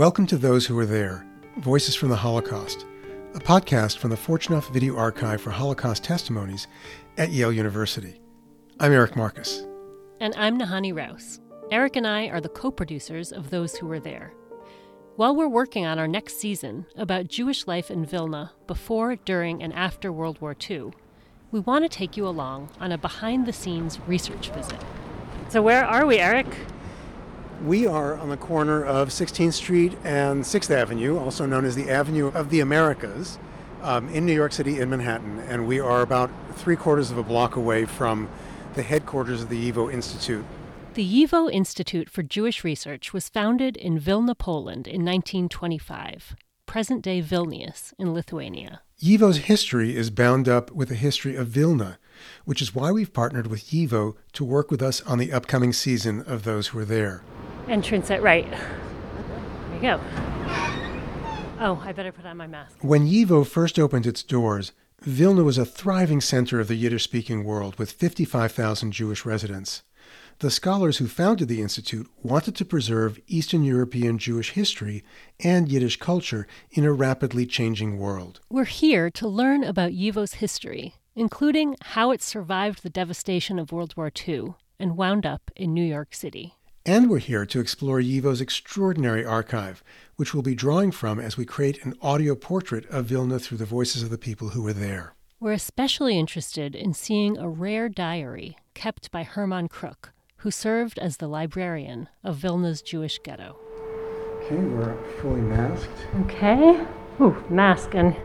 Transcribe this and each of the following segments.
Welcome to Those Who Were There Voices from the Holocaust, a podcast from the Fortunoff Video Archive for Holocaust Testimonies at Yale University. I'm Eric Marcus. And I'm Nahanni Rous. Eric and I are the co producers of Those Who Were There. While we're working on our next season about Jewish life in Vilna before, during, and after World War II, we want to take you along on a behind the scenes research visit. So, where are we, Eric? We are on the corner of 16th Street and 6th Avenue, also known as the Avenue of the Americas, um, in New York City, in Manhattan. And we are about three quarters of a block away from the headquarters of the YIVO Institute. The YIVO Institute for Jewish Research was founded in Vilna, Poland in 1925, present day Vilnius in Lithuania. YIVO's history is bound up with the history of Vilna, which is why we've partnered with YIVO to work with us on the upcoming season of Those Who Are There entrance at right. There you go. Oh, I better put on my mask. When YIVO first opened its doors, Vilna was a thriving center of the Yiddish speaking world with 55,000 Jewish residents. The scholars who founded the Institute wanted to preserve Eastern European Jewish history and Yiddish culture in a rapidly changing world. We're here to learn about YIVO's history, including how it survived the devastation of World War II and wound up in New York City. And we're here to explore YIVO's extraordinary archive, which we'll be drawing from as we create an audio portrait of Vilna through the voices of the people who were there. We're especially interested in seeing a rare diary kept by Herman Kruk, who served as the librarian of Vilna's Jewish ghetto. Okay, we're fully masked. Okay. Ooh, mask and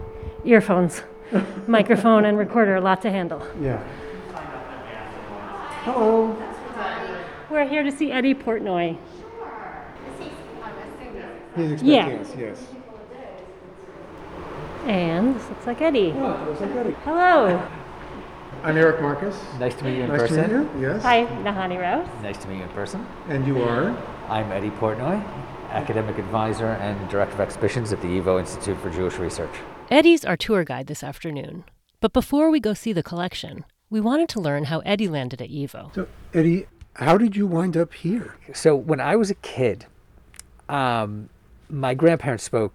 earphones, microphone and recorder, a lot to handle. Yeah. Hello. We're here to see Eddie Portnoy. Sure, he's expecting yeah. us, yes. And this looks like Eddie. Oh, looks like Eddie. Hello. I'm Eric Marcus. Nice to meet you in nice person. Nice to meet you, yes. Hi, Nahanni Rous. Nice to meet you in person. And you are? I'm Eddie Portnoy, academic advisor and director of exhibitions at the YIVO Institute for Jewish Research. Eddie's our tour guide this afternoon. But before we go see the collection, we wanted to learn how Eddie landed at YIVO. So, Eddie, how did you wind up here? So when I was a kid, um, my grandparents spoke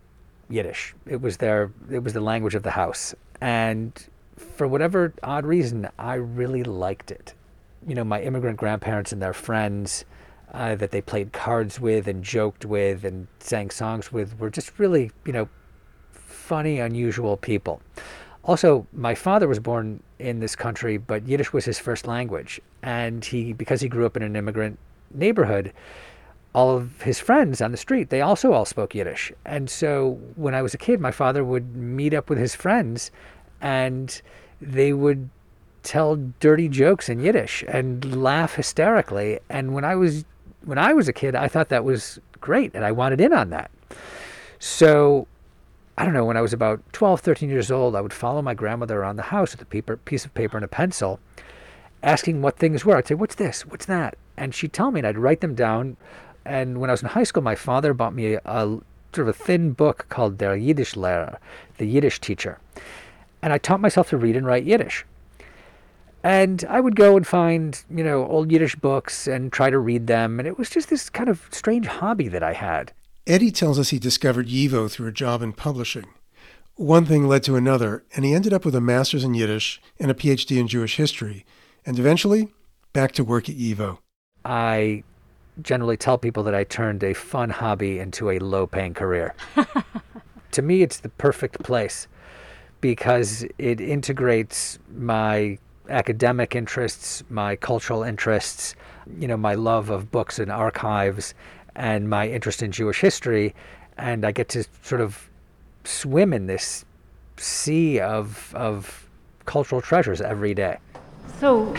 Yiddish. It was their it was the language of the house, and for whatever odd reason, I really liked it. You know, my immigrant grandparents and their friends uh, that they played cards with and joked with and sang songs with were just really, you know, funny, unusual people. Also, my father was born in this country, but Yiddish was his first language. And he, because he grew up in an immigrant neighborhood, all of his friends on the street, they also all spoke Yiddish. And so when I was a kid, my father would meet up with his friends and they would tell dirty jokes in Yiddish and laugh hysterically. And when I was when I was a kid, I thought that was great and I wanted in on that. So I don't know, when I was about 12, 13 years old, I would follow my grandmother around the house with a paper, piece of paper and a pencil, asking what things were. I'd say, What's this? What's that? And she'd tell me, and I'd write them down. And when I was in high school, my father bought me a, a sort of a thin book called Der Yiddish Lehrer, the Yiddish teacher. And I taught myself to read and write Yiddish. And I would go and find, you know, old Yiddish books and try to read them. And it was just this kind of strange hobby that I had. Eddie tells us he discovered YIVO through a job in publishing. One thing led to another, and he ended up with a master's in Yiddish and a PhD in Jewish history, and eventually back to work at YIVO. I generally tell people that I turned a fun hobby into a low paying career. to me, it's the perfect place because it integrates my academic interests, my cultural interests, you know, my love of books and archives, and my interest in Jewish history, and I get to sort of swim in this sea of of cultural treasures every day. So,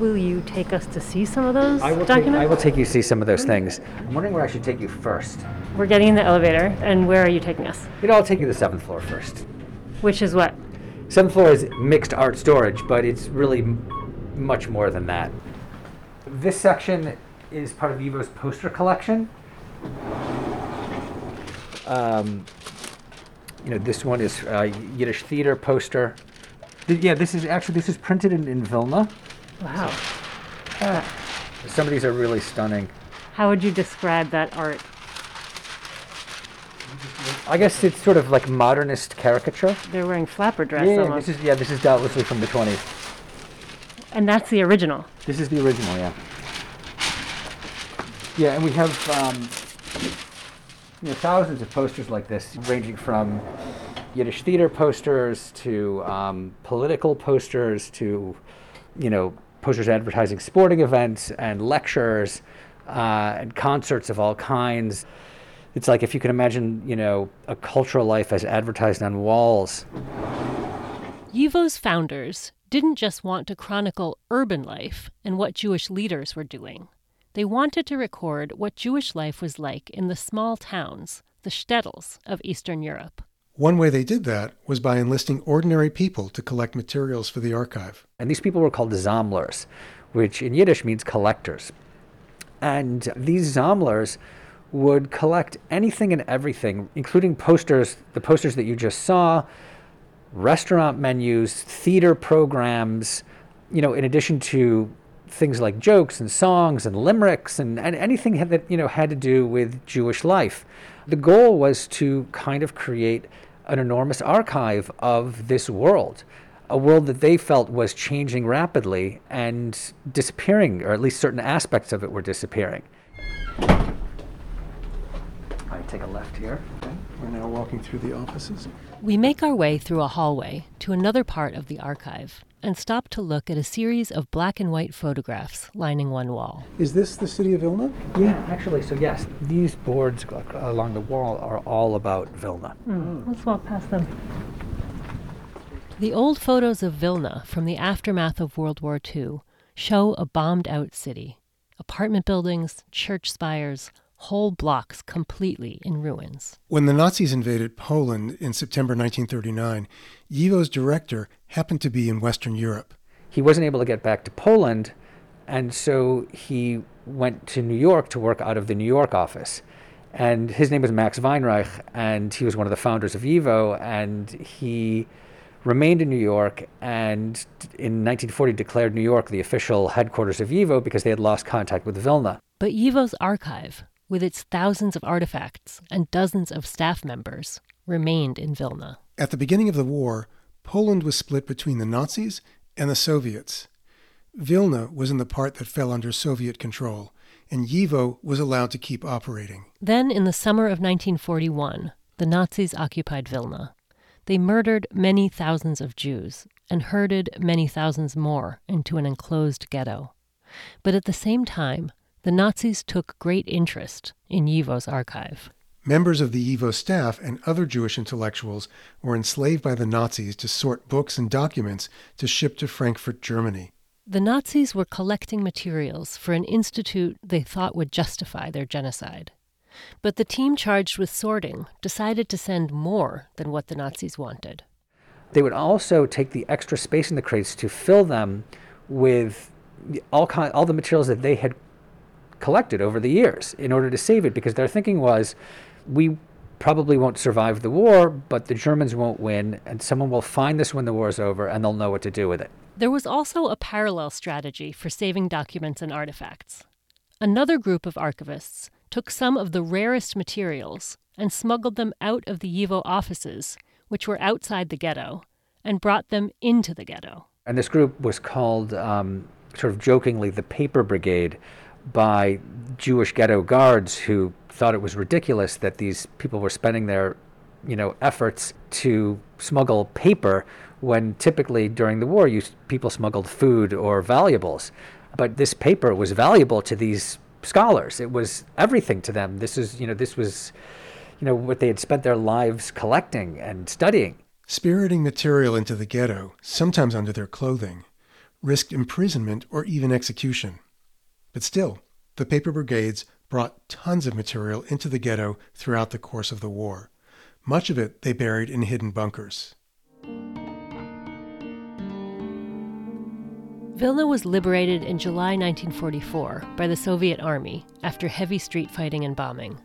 will you take us to see some of those I will documents? Take, I will take you to see some of those things. I'm wondering where I should take you first. We're getting in the elevator, and where are you taking us? You know, I'll take you to the seventh floor first. Which is what? Seventh floor is mixed art storage, but it's really m- much more than that. This section is part of YIVO's poster collection. Um, you know, this one is uh, Yiddish theater poster. Th- yeah, this is actually this is printed in, in Vilna. Wow. Uh, some of these are really stunning. How would you describe that art? I guess it's sort of like modernist caricature. They're wearing flapper dress Yeah, almost. this is yeah, this is doubtlessly from the 20s. and that's the original. This is the original, yeah. Yeah, and we have um, you know, thousands of posters like this, ranging from Yiddish theater posters to um, political posters to, you know, posters advertising sporting events and lectures uh, and concerts of all kinds. It's like if you can imagine, you know, a cultural life as advertised on walls. YIVO's founders didn't just want to chronicle urban life and what Jewish leaders were doing. They wanted to record what Jewish life was like in the small towns, the shtetls of Eastern Europe. One way they did that was by enlisting ordinary people to collect materials for the archive. And these people were called Zamlers, which in Yiddish means collectors. And these Zamlers would collect anything and everything, including posters, the posters that you just saw, restaurant menus, theater programs, you know, in addition to things like jokes and songs and limericks and, and anything that, you know, had to do with Jewish life. The goal was to kind of create an enormous archive of this world, a world that they felt was changing rapidly and disappearing, or at least certain aspects of it were disappearing. I take a left here. We're now walking through the offices. We make our way through a hallway to another part of the archive and stop to look at a series of black and white photographs lining one wall. Is this the city of Vilna? Yeah, actually, so yes, these boards along the wall are all about Vilna. Hmm, let's walk past them. The old photos of Vilna from the aftermath of World War II show a bombed out city. Apartment buildings, church spires, whole blocks completely in ruins. When the Nazis invaded Poland in September 1939, YIVO's director happened to be in Western Europe. He wasn't able to get back to Poland, and so he went to New York to work out of the New York office. And his name was Max Weinreich, and he was one of the founders of YIVO, and he remained in New York and in 1940 declared New York the official headquarters of YIVO because they had lost contact with Vilna. But YIVO's archive, with its thousands of artifacts and dozens of staff members, remained in Vilna. At the beginning of the war, Poland was split between the Nazis and the Soviets. Vilna was in the part that fell under Soviet control, and YIVO was allowed to keep operating. Then, in the summer of 1941, the Nazis occupied Vilna. They murdered many thousands of Jews and herded many thousands more into an enclosed ghetto. But at the same time, the Nazis took great interest in YIVO's archive. Members of the YIVO staff and other Jewish intellectuals were enslaved by the Nazis to sort books and documents to ship to Frankfurt, Germany. The Nazis were collecting materials for an institute they thought would justify their genocide. But the team charged with sorting decided to send more than what the Nazis wanted. They would also take the extra space in the crates to fill them with all kind, all the materials that they had collected over the years in order to save it because their thinking was we probably won't survive the war, but the Germans won't win, and someone will find this when the war is over and they'll know what to do with it. There was also a parallel strategy for saving documents and artifacts. Another group of archivists took some of the rarest materials and smuggled them out of the YIVO offices, which were outside the ghetto, and brought them into the ghetto. And this group was called, um, sort of jokingly, the Paper Brigade by Jewish ghetto guards who thought it was ridiculous that these people were spending their you know efforts to smuggle paper when typically during the war you people smuggled food or valuables. But this paper was valuable to these scholars. It was everything to them. This is you know this was you know what they had spent their lives collecting and studying. Spiriting material into the ghetto sometimes under their clothing risked imprisonment or even execution but still the paper brigades brought tons of material into the ghetto throughout the course of the war. Much of it they buried in hidden bunkers. Vilna was liberated in July 1944 by the Soviet Army after heavy street fighting and bombing.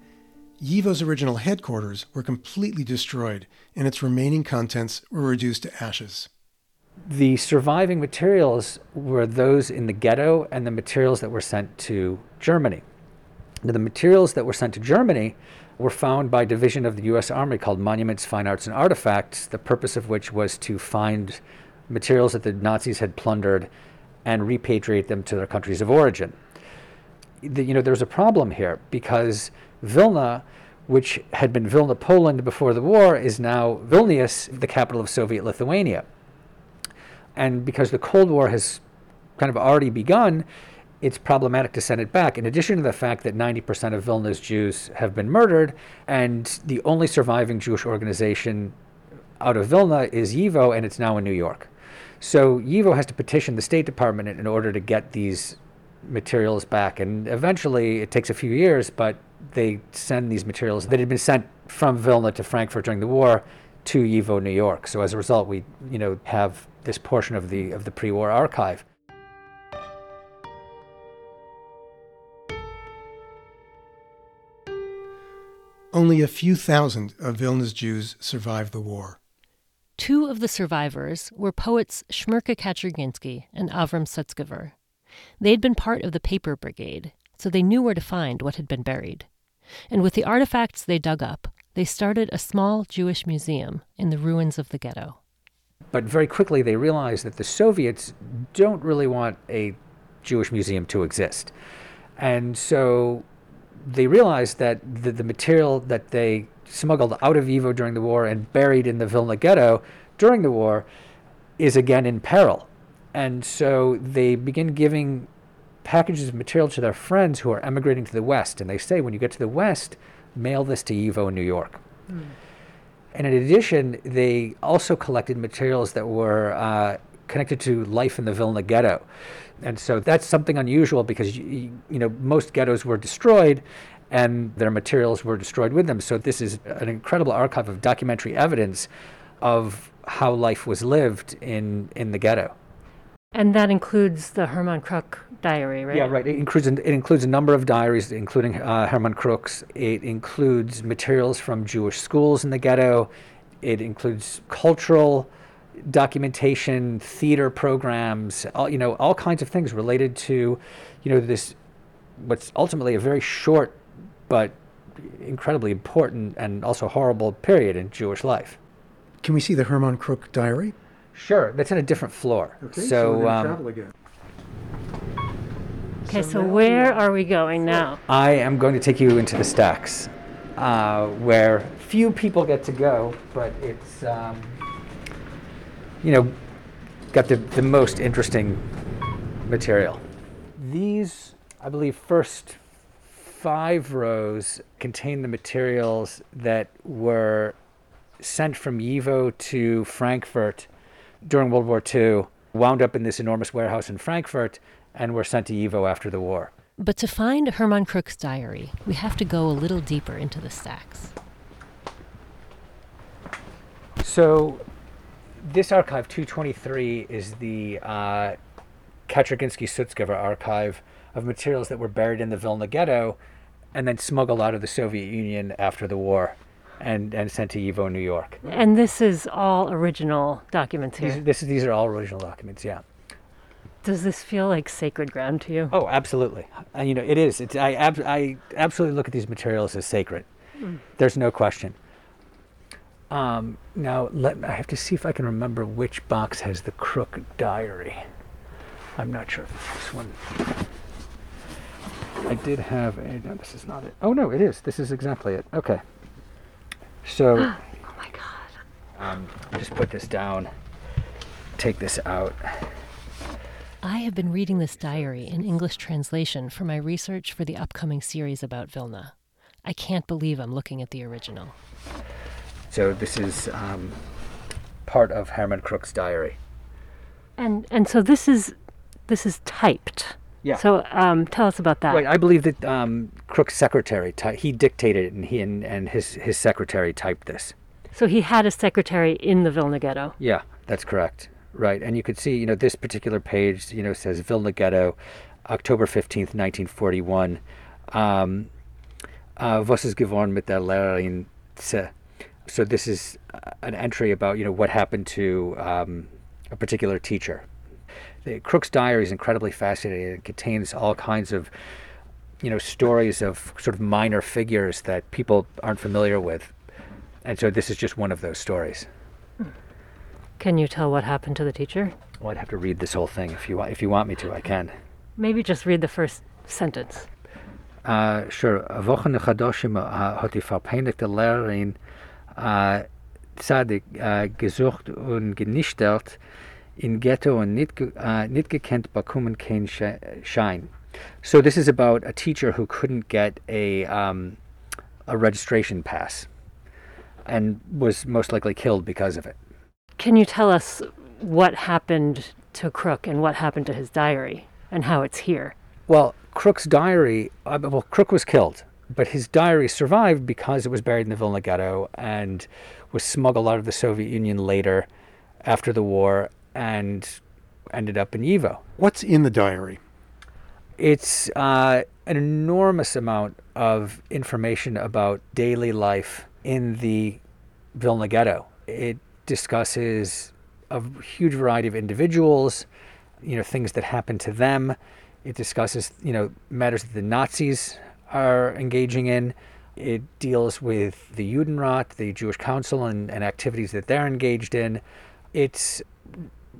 YIVO's original headquarters were completely destroyed, and its remaining contents were reduced to ashes. The surviving materials were those in the ghetto and the materials that were sent to Germany. Now, the materials that were sent to Germany were found by division of the U.S. Army called Monuments, Fine Arts, and Artifacts, the purpose of which was to find materials that the Nazis had plundered and repatriate them to their countries of origin. The, you know, there's a problem here because Vilna, which had been Vilna, Poland before the war, is now Vilnius, the capital of Soviet Lithuania. And because the Cold War has kind of already begun, it's problematic to send it back. In addition to the fact that 90% of Vilna's Jews have been murdered, and the only surviving Jewish organization out of Vilna is YIVO, and it's now in New York. So YIVO has to petition the State Department in order to get these materials back. And eventually, it takes a few years, but they send these materials that had been sent from Vilna to Frankfurt during the war to YIVO, New York. So as a result, we you know have this portion of the of the pre-war archive. Only a few thousand of Vilna's Jews survived the war. Two of the survivors were poets Shmerke Kaczerginski and Avram Sutzkever. They'd been part of the paper brigade, so they knew where to find what had been buried. And with the artifacts they dug up, they started a small Jewish museum in the ruins of the ghetto. But very quickly they realized that the Soviets don't really want a Jewish museum to exist. And so they realized that the, the material that they smuggled out of YIVO during the war and buried in the Vilna ghetto during the war is again in peril. And so they begin giving packages of material to their friends who are emigrating to the West. And they say, when you get to the West, mail this to YIVO in New York. Mm. And in addition, they also collected materials that were uh, connected to life in the Vilna ghetto. And so that's something unusual because you, you know most ghettos were destroyed and their materials were destroyed with them. So this is an incredible archive of documentary evidence of how life was lived in in the ghetto. And that includes the Hermann Kruk diary, right? Yeah, right. It includes it includes a number of diaries, including uh, Hermann Kruk's. It includes materials from Jewish schools in the ghetto. It includes cultural documentation, theater programs, all, you know, all kinds of things related to, you know, this what's ultimately a very short but incredibly important and also horrible period in Jewish life. Can we see the Hermann Kruk diary? Sure, that's in a different floor. Okay, so, so we're um, travel again. Okay, so, so where are we going now? I am going to take you into the stacks, uh, where few people get to go, but it's um, you know, got the, the most interesting material. These, I believe, first five rows contain the materials that were sent from YIVO to Frankfurt during World War II, wound up in this enormous warehouse in Frankfurt, and were sent to YIVO after the war. But to find Hermann Kruk's diary, we have to go a little deeper into the stacks. So this archive 223 is the uh, Sutzkever archive of materials that were buried in the Vilna ghetto and then smuggled out of the Soviet Union after the war and, and sent to YIVO, New York. And this is all original documents here? These, this, these are all original documents, yeah. Does this feel like sacred ground to you? Oh, absolutely. And, you know, it is. It's, I, ab- I absolutely look at these materials as sacred. Mm. There's no question. Um, now, let, I have to see if I can remember which box has the Kruk diary. I'm not sure this one. I did have a. No, this is not it. Oh no, it is. This is exactly it. Okay. So. oh my God. Um, just put this down. Take this out. I have been reading this diary in English translation for my research for the upcoming series about Vilna. I can't believe I'm looking at the original. So this is um, part of Hermann Kruk's diary. And and so this is this is typed. Yeah. So um, tell us about that. Right. I believe that um, Kruk's secretary ty- he dictated it, and he and, and his his secretary typed this. So he had a secretary in the Vilna Ghetto. Yeah, that's correct. Right, and you could see, you know, this particular page, you know, says Vilna Ghetto, October fifteenth, nineteen forty-one. Um, uh, was ist geworden mit der Lehrerin so this is an entry about you know what happened to um, a particular teacher. The Kruk's diary is incredibly fascinating. It contains all kinds of you know, stories of sort of minor figures that people aren't familiar with. And so this is just one of those stories. Can you tell what happened to the teacher? Well, I'd have to read this whole thing if you want. If you want me to, I can. Maybe just read the first sentence. Uh, sure. Wochen Chadoshim hat die verpeinigte Lehrerin uh, Zadig uh, gesucht und genichtert in Ghetto and nicht, ge- uh, gekannt bekommen kein Sch- So this is about a teacher who couldn't get a um, a registration pass, and was most likely killed because of it. Can you tell us what happened to Kruk and what happened to his diary and how it's here? Well, Kruk's diary, uh, well, Kruk was killed, but his diary survived because it was buried in the Vilna Ghetto and was smuggled out of the Soviet Union later after the war and ended up in Yivo. What's in the diary? It's uh, an enormous amount of information about daily life in the Vilna Ghetto. It discusses a huge variety of individuals, you know, things that happened to them. It discusses, you know, matters that the Nazis are engaging in. It deals with the Judenrat, the Jewish Council, and, and activities that they're engaged in. It's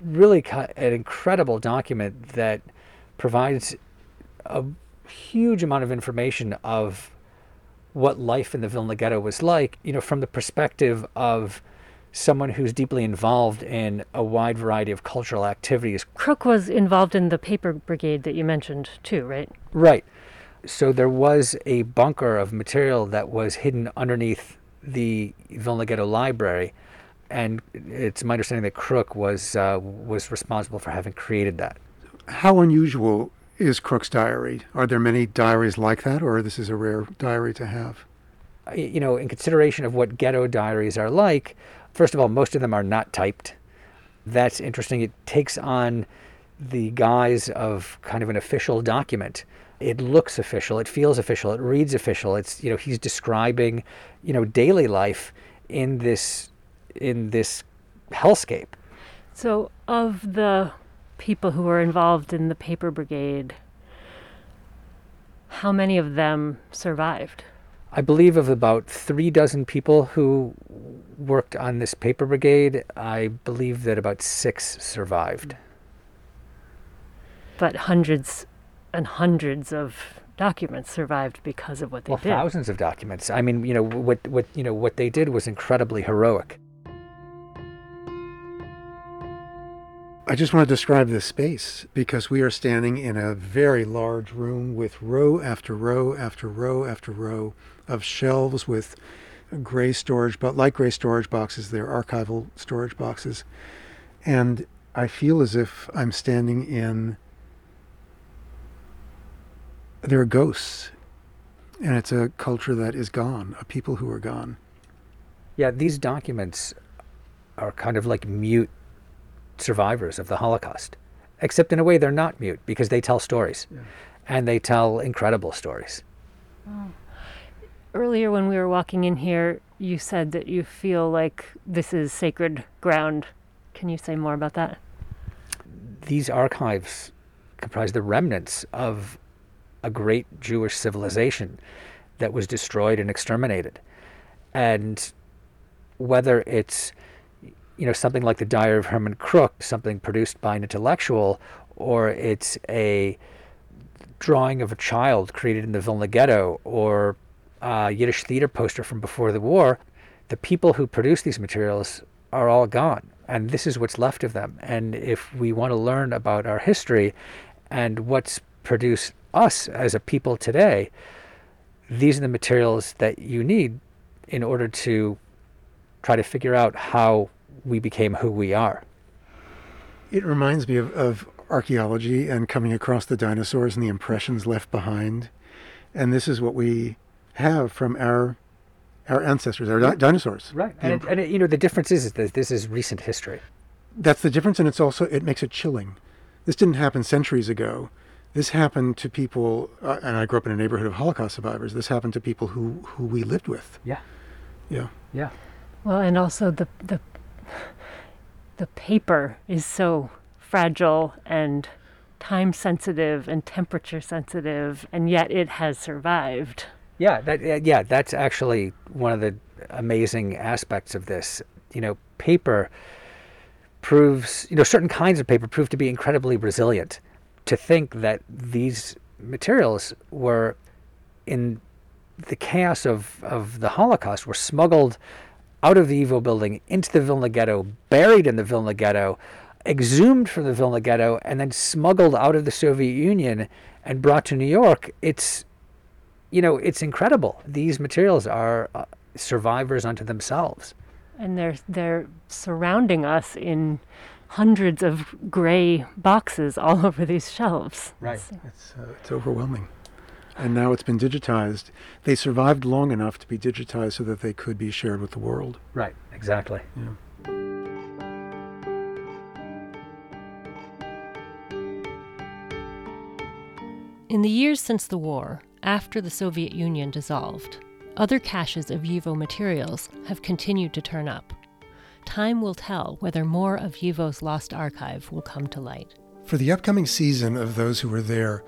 really an incredible document that provides a huge amount of information of what life in the Vilna Ghetto was like, you know, from the perspective of someone who's deeply involved in a wide variety of cultural activities. Kruk was involved in the paper brigade that you mentioned too, right? Right. So there was a bunker of material that was hidden underneath the Vilna Ghetto library, and it's my understanding that Kruk was uh, was responsible for having created that. How unusual is Kruk's diary? Are there many diaries like that, or this is a rare diary to have? you know, in consideration of what ghetto diaries are like, first of all, most of them are not typed. That's interesting. It takes on the guise of kind of an official document. It looks official, it feels official, it reads official. It's you know, he's describing, you know, daily life in this in this hellscape. So, of the people who were involved in the paper brigade, how many of them survived? I believe of about three dozen people who worked on this paper brigade, I believe that about six survived. But hundreds and hundreds of documents survived because of what they did. well, did. thousands of documents. I mean, you know what what you know what they did was incredibly heroic. I just want to describe this space because we are standing in a very large room with row after row after row after row of shelves with gray storage, but like gray storage boxes, they're archival storage boxes. And I feel as if I'm standing in. There are ghosts, and it's a culture that is gone, a people who are gone. Yeah, these documents are kind of like mute survivors of the Holocaust, except in a way they're not mute because they tell stories, and they tell incredible stories. Oh. Earlier, when we were walking in here, you said that you feel like this is sacred ground. Can you say more about that? These archives comprise the remnants of a great Jewish civilization that was destroyed and exterminated. And whether it's you know something like the Diary of Herman Kruk, something produced by an intellectual, or it's a drawing of a child created in the Vilna Ghetto, or a Yiddish theater poster from before the war, the people who produce these materials are all gone, and this is what's left of them. And if we want to learn about our history and what's produced us as a people today, these are the materials that you need in order to try to figure out how we became who we are. It reminds me of, of archaeology and coming across the dinosaurs and the impressions left behind. And this is what we have from our our ancestors, our di- dinosaurs. Right. And, imp- it, and it, you know, the difference is that this is recent history. That's the difference, and it's also it makes it chilling. This didn't happen centuries ago. This happened to people, uh, and I grew up in a neighborhood of Holocaust survivors. This happened to people who who we lived with. Yeah. Yeah. Yeah. Well, and also the the the paper is so fragile and time sensitive and temperature sensitive, and yet it has survived. Yeah, that yeah, that's actually one of the amazing aspects of this. You know, paper proves, you know, certain kinds of paper prove to be incredibly resilient. To think that these materials were in the chaos of, of the Holocaust were smuggled out of the YIVO building into the Vilna ghetto, buried in the Vilna ghetto, exhumed from the Vilna ghetto, and then smuggled out of the Soviet Union and brought to New York. It's, you know, it's incredible. These materials are uh, survivors unto themselves. And they're they're surrounding us in hundreds of gray boxes all over these shelves. Right. It's, uh, it's overwhelming. And now it's been digitized. They survived long enough to be digitized so that they could be shared with the world. Right. Exactly. Yeah. In the years since the war, after the Soviet Union dissolved, other caches of YIVO materials have continued to turn up. Time will tell whether more of YIVO's lost archive will come to light. For the upcoming season of Those Who Were There,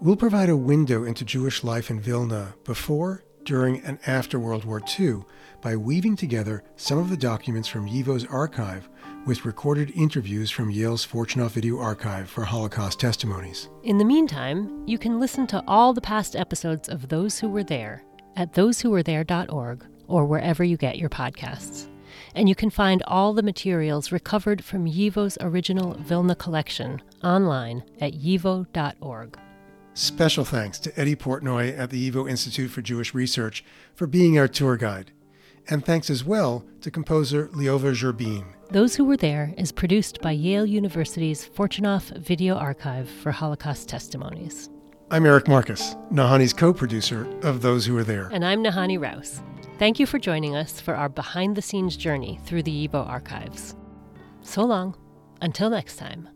we'll provide a window into Jewish life in Vilna before, during, and after World War II by weaving together some of the documents from YIVO's archive with recorded interviews from Yale's Fortunoff Video Archive for Holocaust testimonies. In the meantime, you can listen to all the past episodes of Those Who Were There at thosewhowerethere.org or wherever you get your podcasts. And you can find all the materials recovered from YIVO's original Vilna collection online at yivo.org. Special thanks to Eddie Portnoy at the YIVO Institute for Jewish Research for being our tour guide. And thanks as well to composer Ljova Zhurbin. Those Who Were There is produced by Yale University's Fortunoff Video Archive for Holocaust Testimonies. I'm Eric Marcus, Nahanni's co producer of Those Who Were There. And I'm Nahanni Rous. Thank you for joining us for our behind the scenes journey through the YIVO archives. So long. Until next time.